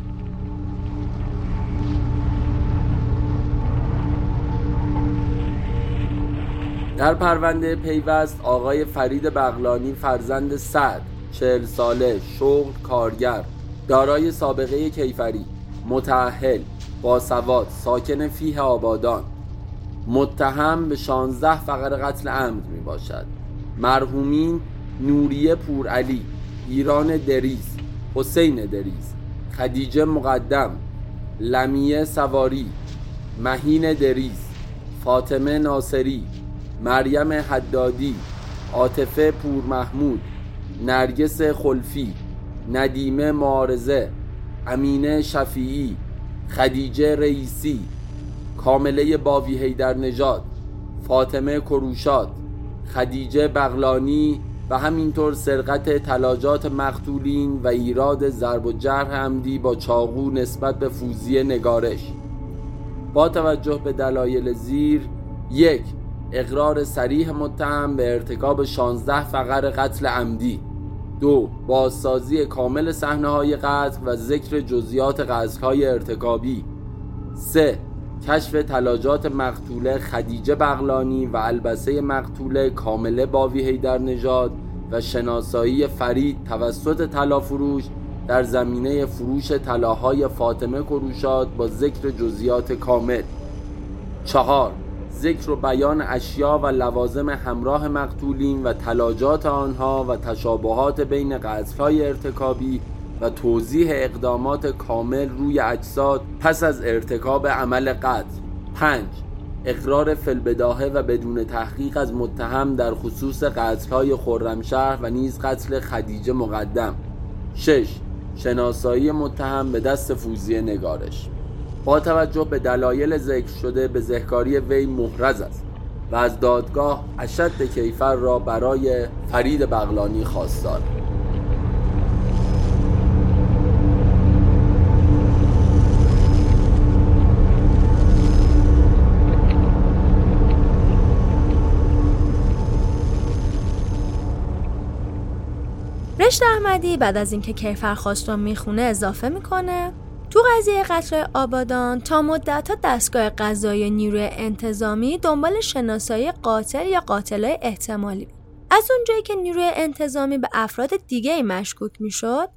در پرونده پیوست آقای فرید بغلانی فرزند سعد چهل ساله شغل کارگر دارای سابقه کیفری متعهل باسواد ساکن فیه آبادان. متهم به 16 فقر قتل عمد می باشد. مرحومین نوریه پورعلی ایران دریز حسین دریز خدیجه مقدم لمیه سواری مهین دریز فاطمه ناصری مریم حدادی عاطفه پور محمود نرگس خلفی ندیمه معارزه امینه شفیعی خدیجه رئیسی کامله باوی هیدر نژاد فاطمه کروشاد خدیجه بغلانی و همینطور سرقت تلاجات مقتولین و ایراد ضرب و جرح عمدی با چاقو نسبت به فوزی نگارش. با توجه به دلایل زیر یک اقرار سریح متهم به ارتکاب 16 فقر قتل عمدی. دو بازسازی کامل صحنه های قتل و ذکر جزیات قتل های ارتکابی. سه کشف تلاجات مقتوله خدیجه بغلانی و البسه مقتوله کامله باوی در نژاد و شناسایی فرید توسط طلافروش در زمینه فروش طلاهای فاطمه کروشاد با ذکر جزیات کامل. چهار ذکر و بیان اشیا و لوازم همراه مقتولین و تلاجات آنها و تشابهات بین قتلهای ارتکابی و توضیح اقدامات کامل روی اجساد پس از ارتکاب عمل قتل 5. اقرار فلبداهه و بدون تحقیق از متهم در خصوص قتلهای خرمشهر و نیز قتل خدیجه مقدم 6. شناسایی متهم به دست فوزی نگارش با توجه به دلایل ذکر شده به ذهکاری وی محرز است و از دادگاه اشد کیفر را برای فرید بغلانی خواستار. رشت احمدی بعد از اینکه کیفر خواست رو می‌خونه اضافه می‌کنه. تو قضیه قتل آبادان تا مدت دستگاه قضایی نیروی انتظامی دنبال شناسایی قاتل یا قاتلای احتمالی. از اونجایی که نیروی انتظامی به افراد دیگه مشکوک می‌شد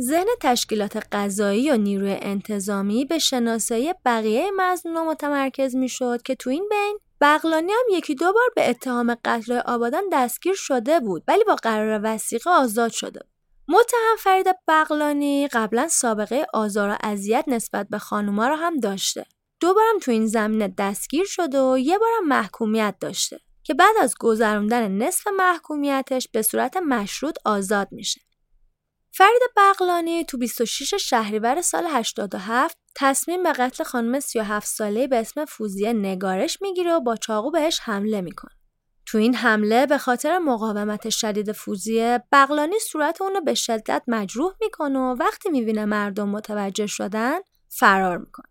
ذهن تشکیلات قضایی و نیروی انتظامی به شناسایی بقیه مزنون متمرکز می‌شد که تو این بین بغلانی هم یکی دو بار به اتهام قتل آبادان دستگیر شده بود ولی با قرار وسیقه آزاد شده بود. متهم فرید بغلانی قبلا سابقه آزار و اذیت نسبت به خانوما رو هم داشته. دو بارم تو این زمینه دستگیر شده و یه بارم محکومیت داشته که بعد از گذروندن نصف محکومیتش به صورت مشروط آزاد میشه. فرید بغلانی تو 26 شهریور سال 87 تصمیم به قتل خانم 37 ساله به اسم فوزیه نگارش می‌گیره و با چاقو بهش حمله می‌کنه. تو این حمله به خاطر مقاومت شدید فوزیه بغلانی صورت اونو به شدت مجروح می‌کنه و وقتی می‌بینه مردم متوجه شدن فرار می‌کنه.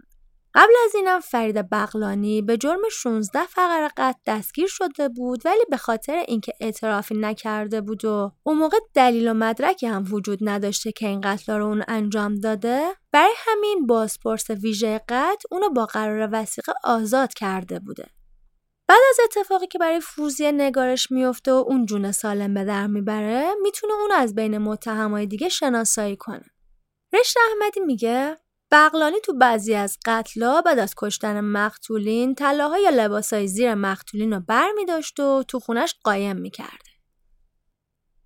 قبل از اینم فرید بغلانی به جرم 16 فقر قتل دستگیر شده بود ولی به خاطر اینکه اعترافی نکرده بود و اون موقع دلیل و مدرکی هم وجود نداشته که این قتل رو اون انجام داده برای همین بازپرس ویژه قتل اونو با قرار وسیقه آزاد کرده بوده بعد از اتفاقی که برای فوزیه نگارش میفته و اون جون سالم به در می‌بره می‌تونه اون از بین متهمای دیگه شناسایی کنه رشت احمدی میگه بغلانی تو بعضی از قتلا بعد از کشتن مقتولین طلاهای یا لباسای زیر مقتولین رو بر می داشت و تو خونش قایم می کرده.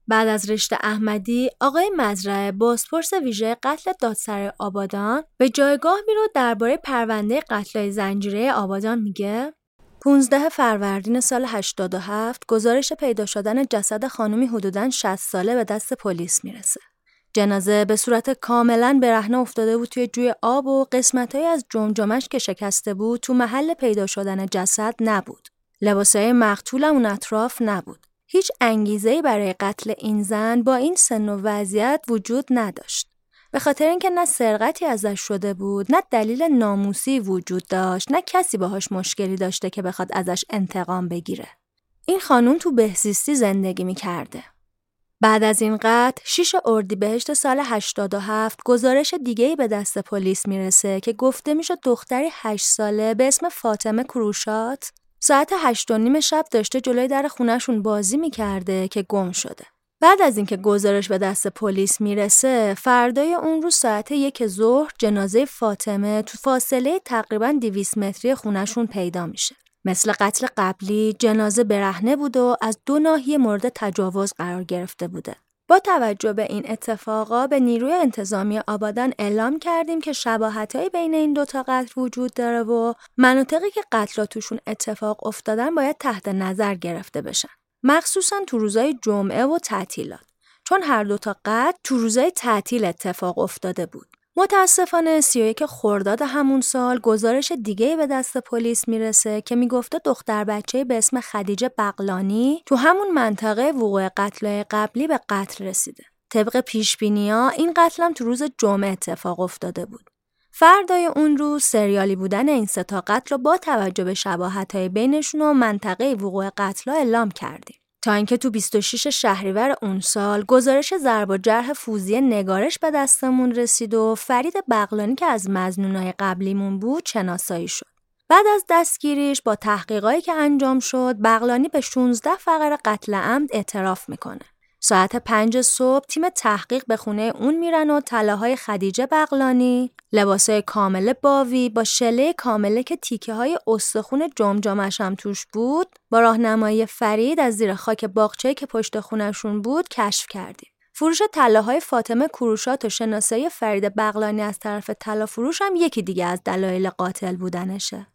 بعد از رشت احمدی آقای مزرعه بازپرس ویژه قتل دادسر آبادان به جایگاه میرو درباره پرونده قتلای زنجیره آبادان میگه 15 فروردین سال 87 گزارش پیدا شدن جسد خانمی حدوداً 60 ساله به دست پلیس می‌رسه. جنازه به صورت کاملا برهنه افتاده بود توی جوی آب و قسمتهایی از جمجمش که شکسته بود تو محل پیدا شدن جسد نبود. لباسهای مقتول اون اطراف نبود. هیچ انگیزه‌ای برای قتل این زن با این سن و وضعیت وجود نداشت. به خاطر اینکه نه سرقتی ازش شده بود، نه دلیل ناموسی وجود داشت، نه کسی باهاش مشکلی داشته که بخواد ازش انتقام بگیره. این خانوم تو بهزیستی زندگی می‌کرده. بعد از این قتل 6 اردیبهشت سال 87 گزارش دیگه‌ای به دست پلیس می‌رسه که گفته میشه دختری 8 ساله به اسم فاطمه کروشات ساعت 8 و نیم شب داشته جلوی در خونهشون بازی می‌کرده که گم شده. بعد از اینکه گزارش به دست پلیس می‌رسه فردای اون روز ساعت یک ظهر جنازه فاطمه تو فاصله تقریبا 200 متری خونهشون پیدا میشه. مثل قتل قبلی جنازه برهنه بود و از دو ناحیه مورد تجاوز قرار گرفته بوده. با توجه به این اتفاقا به نیروی انتظامی آبادان اعلام کردیم که شباهتهایی بین این دوتا قتل وجود داره و مناطقی که قتل توشون اتفاق افتادن باید تحت نظر گرفته بشن. مخصوصا تو روزای جمعه و تعطیلات. چون هر دوتا قتل تو روزای تعطیل اتفاق افتاده بود. متاسفانه 31 خرداد همون سال گزارش دیگه به دست پلیس می‌رسه که می‌گفته دختر بچه به اسم خدیجه بغلانی تو همون منطقه وقوع قتل قبلی به قتل رسیده. طبق پیش ها این قتلم تو روز جمعه اتفاق افتاده بود. فردای اون روز سریالی بودن این ستا قتل رو با توجه به شباهت های بینشون و منطقه وقوع قتل اعلام کردیم. تا اینکه تو 26 شهریور اون سال گزارش ضرب و جرح فوزی نگارش به دستمون رسید و فرید بغلانی که از مزنونای قبلیمون بود شناسایی شد. بعد از دستگیریش با تحقیقاتی که انجام شد بغلانی به 16 فقر قتل عمد اعتراف می‌کنه. ساعت پنج صبح تیم تحقیق به خونه اون میرن و طلاهای خدیجه بغلانی، لباسای کامل باوی با شله کامله که تیکه های استخون جمجامش هم توش بود، با راهنمایی فرید از زیر خاک باغچه که پشت خونشون بود کشف کردیم. فروش طلاهای فاطمه کروشات و شناسایی فرید بغلانی از طرف طلا فروش هم یکی دیگه از دلایل قاتل بودنشه.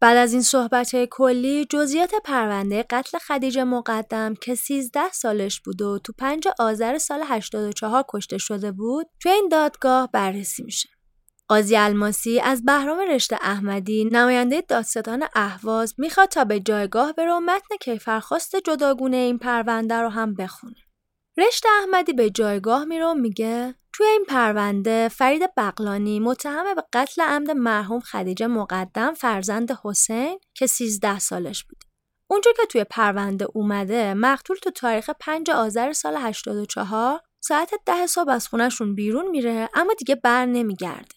بعد از این صحبت کلی جزئیات پرونده قتل خدیجه مقدم که 13 سالش بود و تو 5 آذر سال 84 کشته شده بود توی این دادگاه بررسی میشه. قاضی الماسی از بهرام رشته احمدی نماینده دادستان اهواز می‌خواد تا به جایگاه بره متن کیفرخواست جداگونه این پرونده رو هم بخونه. رشته احمدی به جایگاه میره میگه توی این پرونده فرید بغلانی متهم به قتل عمد مرحوم خدیجه مقدم فرزند حسین که 13 سالش بود. اونجا که توی پرونده اومده مقتول تو تاریخ 5 آذر سال 84 ساعت ده صبح از خونشون بیرون میره اما دیگه بر نمیگرده.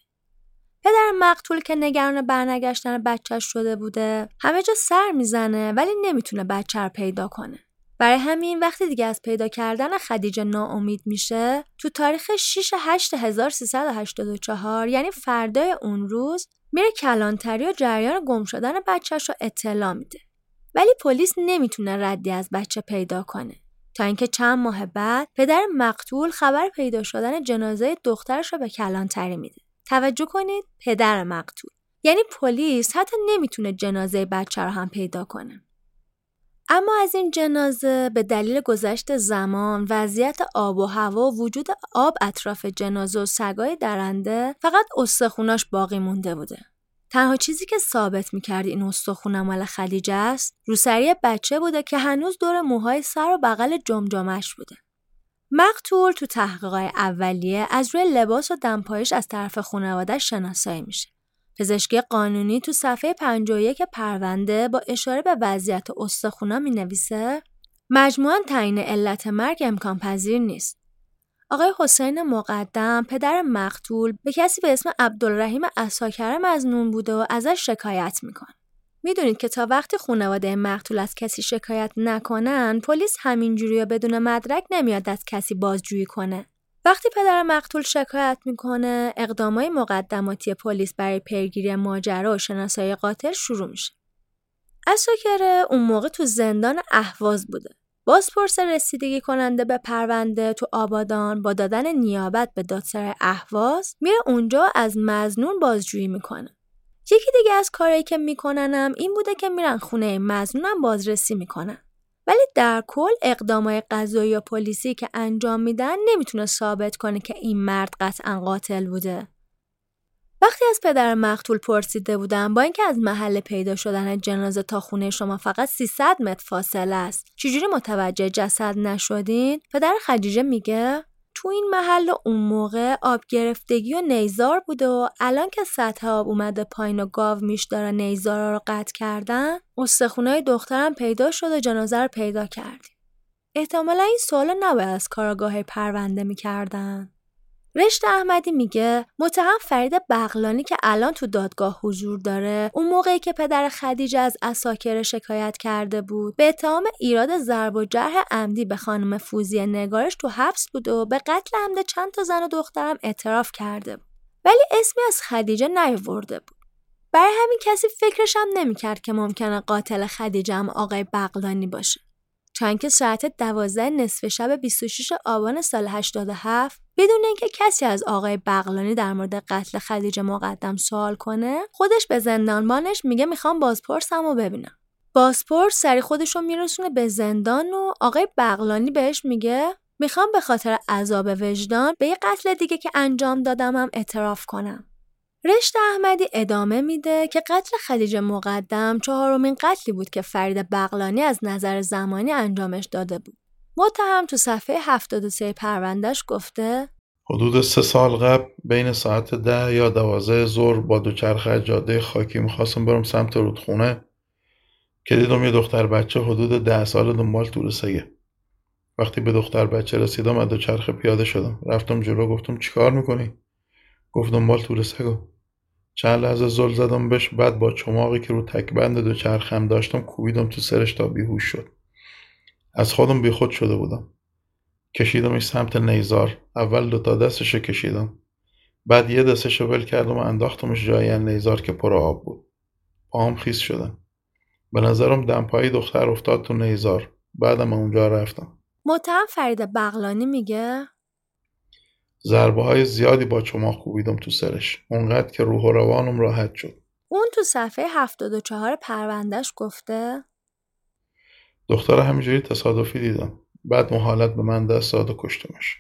پدر مقتول که نگران برنگشتن بچهش شده بوده همه جا سر می‌زنه ولی نمی‌تونه بچه رو پیدا کنه. برای همین وقتی دیگه از پیدا کردن خدیجه ناامید میشه تو تاریخ 6 8 1384 یعنی فردای اون روز میره کلانتری و جریان گم شدن بچهش رو اطلاع میده. ولی پلیس نمی‌تونه ردی از بچه پیدا کنه. تا اینکه چند ماه بعد پدر مقتول خبر پیدا شدن جنازه دخترش رو به کلانتری میده. توجه کنید پدر مقتول. یعنی پلیس حتی نمی‌تونه جنازه بچه رو هم پیدا کنه. اما از این جنازه به دلیل گذشت زمان، وضعیت آب و هوا و وجود آب اطراف جنازه و سگای درنده فقط استخوناش باقی مونده بوده. تنها چیزی که ثابت می‌کرد این استخونه مال خدیجه است روسری بچه بوده که هنوز دور موهای سر و بغل جمجمش بوده. مقتول تو تحقیقات اولیه از روی لباس و دمپایش از طرف خانواده شناسایی میشه. پزشکی قانونی تو صفحه 51 پرونده با اشاره به وضعیت استخونا می نویسه مجموعاً تعیین علت مرگ امکان پذیر نیست. آقای حسین مقدم پدر مقتول به کسی به اسم عبدالرحیم اساکره مزنون بوده و ازش شکایت می‌کنه. می‌دونید که تا وقتی خانواده مقتول از کسی شکایت نکنن پلیس همینجوری یا بدون مدرک نمیاد از کسی بازجویی کنه. وقتی پدر مقتول شکایت می‌کنه اقدامای مقدماتی پلیس برای پیگیری ماجرا و شناسایی قاتل شروع میشه. اساکره اون موقع تو زندان اهواز بوده. بازپرس رسیدگی کننده به پرونده تو آبادان با دادن نیابت به دادسرای اهواز میره اونجا از مزنون بازجویی می‌کنه. یکی دیگه از کارهایی که میکننم این بوده که میرن خونه مزنونم بازرسی می‌کنن. ولی در کل اقدامای قضایی یا پلیسی که انجام میدن نمی‌تونه ثابت کنه که این مرد قطعا قاتل بوده. وقتی از پدر مقتول پرسیده بودم با اینکه از محل پیدا شدن جنازه تا خونه شما فقط 300 متر فاصله است چجوری متوجه جسد نشدین پدر خدیجه میگه تو این محل اون موقع آب گرفتگی و نیزار بوده و الان که سطح آب اومده پایین و گاو میش داره نیزارا رو قطع کردن استخونای دخترم پیدا شد و جنازه رو پیدا کردیم. احتمالا این سوال نباید از کاراگاه پرونده می‌کردن. رشت احمدی میگه متهم فرید بغلانی که الان تو دادگاه حضور داره اون موقعی که پدر خدیجه از اساکر شکایت کرده بود به اتهام ایراد ضرب و جرح عمدی به خانم فوزی نگارش تو حبس بود و به قتل عمد چند تا زن و دخترم اعتراف کرده بود. ولی اسمی از خدیجه نیورده بود. برای همین کسی فکرش هم نمی‌کرد که ممکنه قاتل خدیجه هم آقای بغلانی باشه. چون که ساعت دوازده نصف شب 26 آبان سال 87 بدون اینکه کسی از آقای بغلانی در مورد قتل خدیجه مقدم سوال کنه خودش به زندانبانش میگه می‌خوام بازپرسم و ببینم بازپرس سری خودش رو میرسونه به زندان و آقای بغلانی بهش میگه می‌خوام به خاطر عذاب وجدان به یه قتل دیگه که انجام دادم هم اعتراف کنم رشت احمدی ادامه میده که قتل خدیجه مقدم چهارمین قتلی بود که فرید بغلانی از نظر زمانی انجامش داده بود. متهم تو صفحه 73 پروندهش گفته حدود سه سال قبل بین ساعت ده یا دوازده ظهر با دوچرخه جاده خاکی می‌خواستم برم سمت رودخونه که دیدم یه دختر بچه حدود ده سال دنبال طول سگه. وقتی به دختر بچه رسیدم از دوچرخه پیاده شدم. رفتم جلو گفتم چیکار می‌کنی؟ گفتم دنبال طول سگو. چند لحظه زل زدم بهش بعد با چماقی که رو تکبند دوچرخم داشتم کوبیدم تو سرش تا بیهوش شد. از خودم بیخود شده بودم. کشیدمش سمت نیزار. اول دوتا دستشو کشیدم. بعد یه دستشو ول کردم و انداختمش جای نیزار که پر آب بود. پاهم خیس شدم به نظرم دمپایی دختر افتاد تو نیزار. بعدم اونجا رفتم. متهم فرید بغلانی میگه؟ ضربه های زیادی با چماق کوبیدم تو سرش. اونقدر که روح و روانم راحت شد. اون تو صفحه 74 پروندهش گفته دختر همینجوری تصادفی دیدم. بعد اون حالت به من دست داد و کشتمش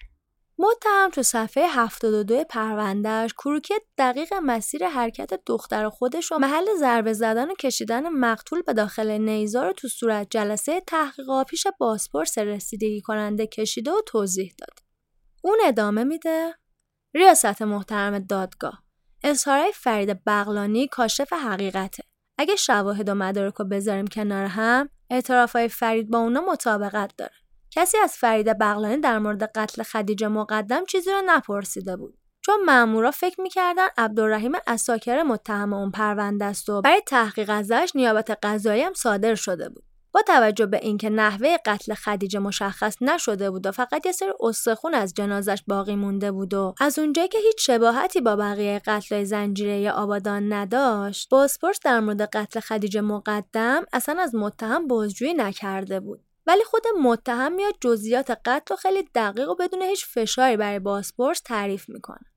متهم تو صفحه 72 پروندهش کروکی دقیق مسیر حرکت دختر خودش و محل ضربه زدن و کشیدن مقتول به داخل نیزار تو صورت جلسه تحقیقات پیش بازپرس رسیدگی کننده کشیده و توضیح داد. اون ادامه میده؟ ریاست محترم دادگاه. اظهارهای فرید بغلانی کاشف حقیقته. اگه شواهد و مدارک رو بذاریم کنار هم اعترافهای فرید با اونا مطابقت داره. کسی از فرید بغلانی در مورد قتل خدیجه مقدم چیزی رو نپرسیده بود. چون مامورا فکر می‌کردن عبدالرحیم اساکر متهم اون پرونده است و برای تحقیق ازش نیابت قضایی هم صادر شده بود. با توجه به اینکه نحوه قتل خدیجه مشخص نشده بود و فقط یه سری استخون از جنازش باقی مونده بود و از اونجایی که هیچ شباهتی با بقیه قتل زنجیره آبادان نداشت بازپرس در مورد قتل خدیجه مقدم اصلا از متهم بازجویی نکرده بود. ولی خود متهم میاد جزئیات قتل و خیلی دقیق و بدون هیچ فشاری برای بازپرس تعریف می‌کنه.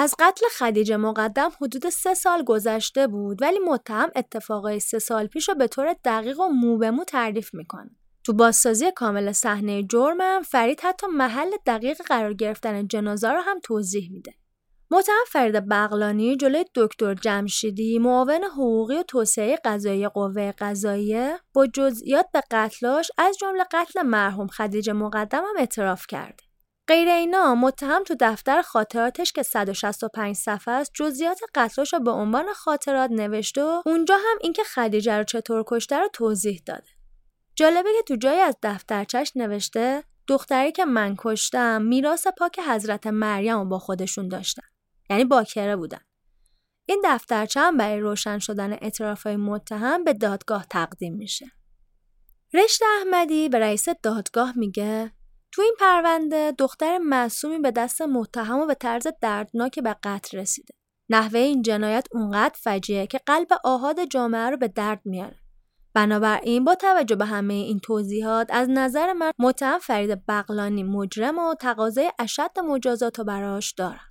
از قتل خدیجه مقدم حدود سه سال گذشته بود ولی متهم اتفاقای سه سال پیش رو به طور دقیق و مو به مو تعریف می‌کنه. تو بازسازی کامل صحنه جرمم فرید حتی محل دقیق قرار گرفتن جنازه رو هم توضیح میده. متهم فرید بغلانی جلوی دکتر جمشیدی معاون حقوقی و توسعه قضایی قوه قضاییه با جزئیات به قتلاش از جمله قتل مرحوم خدیجه مقدم هم اعتراف کرده. غیر اینا متهم تو دفتر خاطراتش که 165 صفحه است جزئیات قتلاش رو به عنوان خاطرات نوشته و اونجا هم اینکه خدیجه رو چطور کشته رو توضیح داده. جالبه که تو جایی از دفترچش نوشته دختری که من کشتم میراث پاک حضرت مریم با خودشون داشتن. یعنی باکره بودن. این دفترچه هم برای روشن شدن اعترافهای متهم به دادگاه تقدیم میشه. رشت احمدی به رئیس دادگاه میگه تو این پرونده دختر معصومی به دست متهم و به طرز دردناکی به قتل رسیده. نحوه این جنایت اونقدر فجیه که قلب آهاد جامعه رو به درد میاره. بنابراین با توجه به همه این توضیحات از نظر من متهم فرید بغلانی مجرم و تقاضای اشد مجازات رو براش دارم.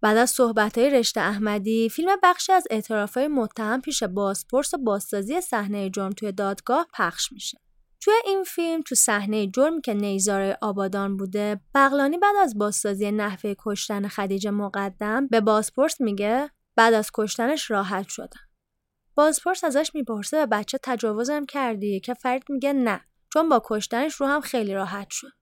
بعد از صحبتهای رشته احمدی فیلم بخشی از اعترافهای متهم پیش بازپرس و بازسازی صحنه جرم توی دادگاه پخش میشه. توی این فیلم تو صحنه جرمی که نیزار آبادان بوده بغلانی بعد از بازسازی نحوه کشتن خدیجه مقدم به بازپرس میگه بعد از کشتنش راحت شدم. بازپرس ازش می‌پرسه به بچه تجاوزم کردی که فرید میگه نه چون با کشتنش رو هم خیلی راحت شد.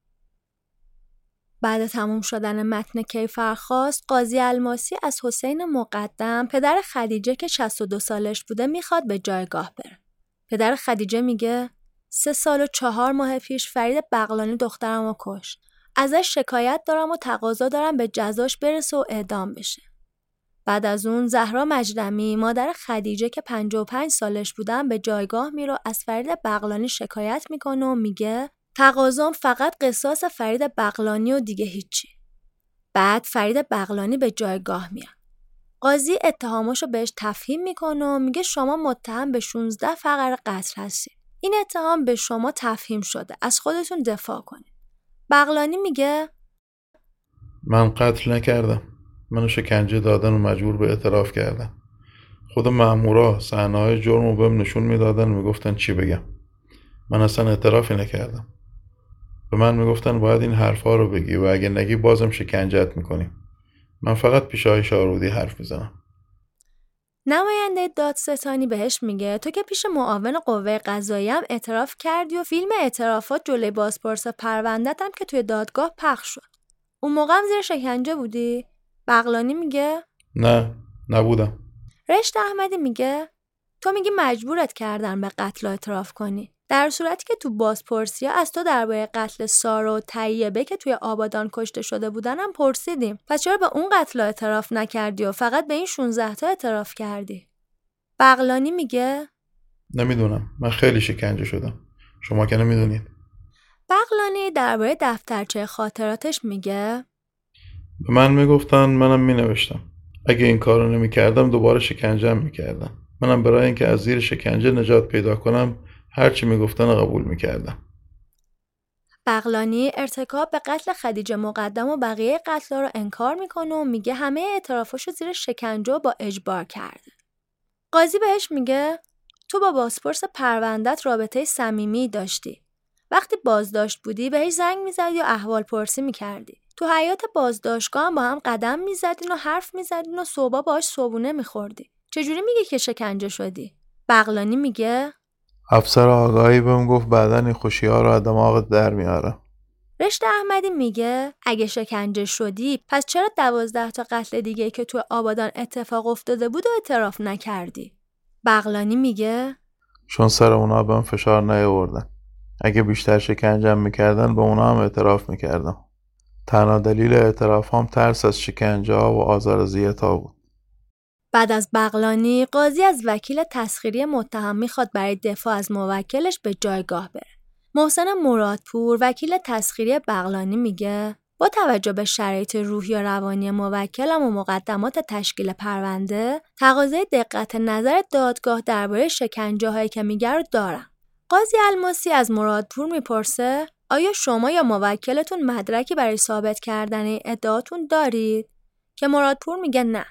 بعد تموم شدن متن کیفرخواست قاضی الماسی از حسین مقدم پدر خدیجه که 62 سالش بوده می‌خواد به جایگاه بره. پدر خدیجه میگه سه سال و چهار ماه پیش فرید بغلانی دخترم رو کشت. ازش شکایت دارم و تقاضا دارم به جزاش برسه و اعدام بشه. بعد از اون زهرا مجدمی مادر خدیجه که 55 سالش بودن به جایگاه میره از فرید بغلانی شکایت می‌کنه و میگه تقاضام فقط قصاص فرید بغلانی و دیگه هیچی. بعد فرید بغلانی به جایگاه میاد. قاضی اتهاماشو بهش تفهیم می‌کنه و میگه شما متهم به 16 فقر قتل هستید. این اتهام به شما تفهیم شده. از خودتون دفاع کنید. بغلانی میگه من قتل نکردم. منو شکنجه دادن و مجبور به اعتراف کردم. خود مامورا صحنه های جرم رو بهم نشون می‌دادن و می‌گفتن چی بگم. من اصلا اعترافی نکردم. به من می‌گفتن باید این حرفها رو بگی و اگه نگی بازم شکنجت می‌کنیم من فقط پیش های شارودی حرف می‌زنم نماینده دادستانی بهش میگه تو که پیش معاون قوه قضایی هم اعتراف کردی و فیلم اعترافات جلوی بازپرس پروندت هم که توی دادگاه پخش شد. اون موقع هم زیر شکنجه بودی؟ بغلانی میگه؟ نه نبودم. رشت احمدی میگه؟ تو میگی مجبورت کردن به قتل اعتراف کنی. در صورتی که تو بازپرسی از تو درباره قتل سارا و طیبه که توی آبادان کشته شده بودنم پرسیدیم. پس چرا به اون قتل اعتراف نکردی و فقط به این 16 تا اعتراف کردی؟ بغلانی میگه؟ نمی‌دونم. من خیلی شکنجه شدم. شما که نمی‌دونید. بغلانی درباره دفترچه خاطراتش میگه؟ به من می‌گفتن منم مینوشتم. اگه این کارو نمی‌کردم دوباره شکنجه می‌کردم منم برای اینکه از زیر شکنجه نجات پیدا کنم هرچی می‌گفتن قبول می‌کردم بغلانی ارتکاب به قتل خدیجه مقدم و بقیه قتل رو انکار می‌کنه و میگه همه اعترافاشو زیر شکنجه با اجبار کرده. قاضی بهش میگه تو با بازپرس پروندت رابطه صمیمی داشتی. وقتی بازداشت بودی بهش زنگ می‌زدی و احوال پرسی می‌کردی. تو حیات بازداشتگاه هم با هم قدم می‌زدین و حرف می‌زدین و صبح باش صبونه میخوردی. چجوری میگه که شکنجه شدی؟ بغلانی میگه افسر آگاهی بهم گفت بعدا این خوشی ها رو از دماغت در میاره رشت احمدی میگه اگه شکنجه شدی پس چرا دوازده تا قتل دیگه که تو آبادان اتفاق افتاده بود و اعتراف نکردی؟ بغلانی میگه چون سر اونا بهم فشار نیاوردن. اگه بیشتر شکنجم می‌کردن به اونا هم اعتراف می‌کردم. تنها دلیل اعتراف هم ترس از شکنجه ها و آزار ها بود. بعد از بغلانی قاضی از وکیل تسخیری متهم می‌خواد برای دفاع از موکلش به جایگاه بره. محسن مرادپور وکیل تسخیری بغلانی میگه با توجه به شرایط روحی و روانی موکلم و مقدمات تشکیل پرونده تقاضای دقت نظر دادگاه درباره شکنجه هایی که میگه رو دارم. قاضی الماسی از مرادپور می‌پرسه آیا شما یا موکلتون مدرکی برای ثابت کردن ادعاتون دارید؟ که مرادپور میگه نه.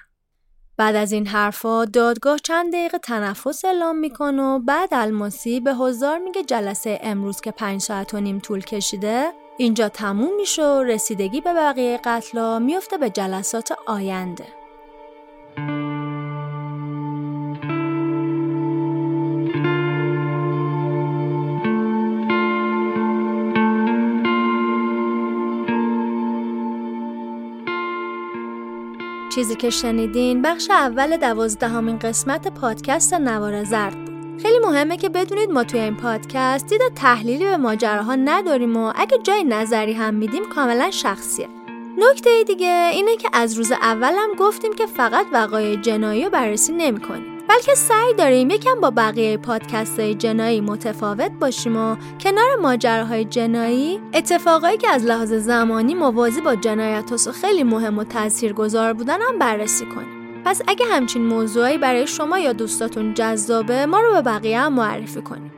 بعد از این حرفا دادگاه چند دقیقه تنفس اعلام می‌کنه و بعد الماسی به حضار میگه جلسه امروز که پنج ساعت و نیم طول کشیده اینجا تموم میشه و رسیدگی به بقیه قتلا میفته به جلسات آینده. چیزی که شنیدین بخش اول دوازدهمین قسمت پادکست نوار زرد بود. خیلی مهمه که بدونید ما توی این پادکست دید تحلیلی به ماجراها نداریم و اگه جای نظری هم میدیم کاملا شخصیه. نکته دیگه اینه که از روز اول هم گفتیم که فقط وقایع جنایی رو بررسی نمی‌کنیم. بلکه سعی داریم یکم با بقیه پادکست های جنایی متفاوت باشیم و کنار ماجراهای جنایی اتفاقایی که از لحاظ زمانی موازی با جنایت و خیلی مهم و تاثیرگذار بودن هم بررسی کنیم. پس اگه همچین موضوعی برای شما یا دوستاتون جذابه ما رو به بقیه هم معرفی کنیم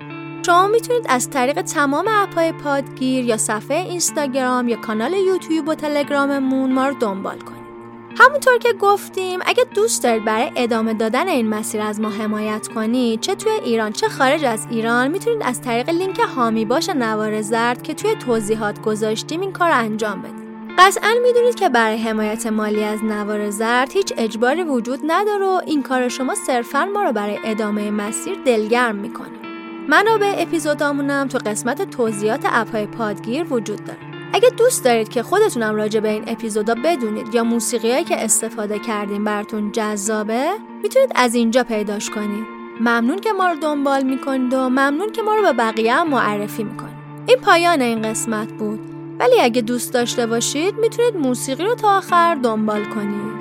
شما می‌تونید از طریق تمام اپهای پادگیر یا صفحه اینستاگرام یا کانال یوتیوب و تلگراممون ما رو دنبال کنید. همونطور که گفتیم اگه دوست دارید برای ادامه دادن این مسیر از ما حمایت کنید چه توی ایران چه خارج از ایران می‌تونید از طریق لینک هامی باش نوار زرد که توی توضیحات گذاشتیم این کار انجام بدید. قطعا می‌دونید که برای حمایت مالی از نوار زرد هیچ اجباری وجود نداره و این کار شما صرفا ما رو برای ادامه مسیر دلگرم می‌کنه. منابع اپیزودامونم تو قسمت توضیحات اپهای پادگیر وجود داره. اگه دوست دارید که خودتونم راجع به این اپیزودا بدونید یا موسیقیایی که استفاده کردیم براتون جذابه می‌تونید از اینجا پیداش کنید. ممنون که ما رو دنبال می‌کنید و ممنون که ما رو به بقیه هم معرفی می‌کنید. این پایان این قسمت بود. ولی اگه دوست داشته باشید می‌تونید موسیقی رو تا آخر دنبال کنید.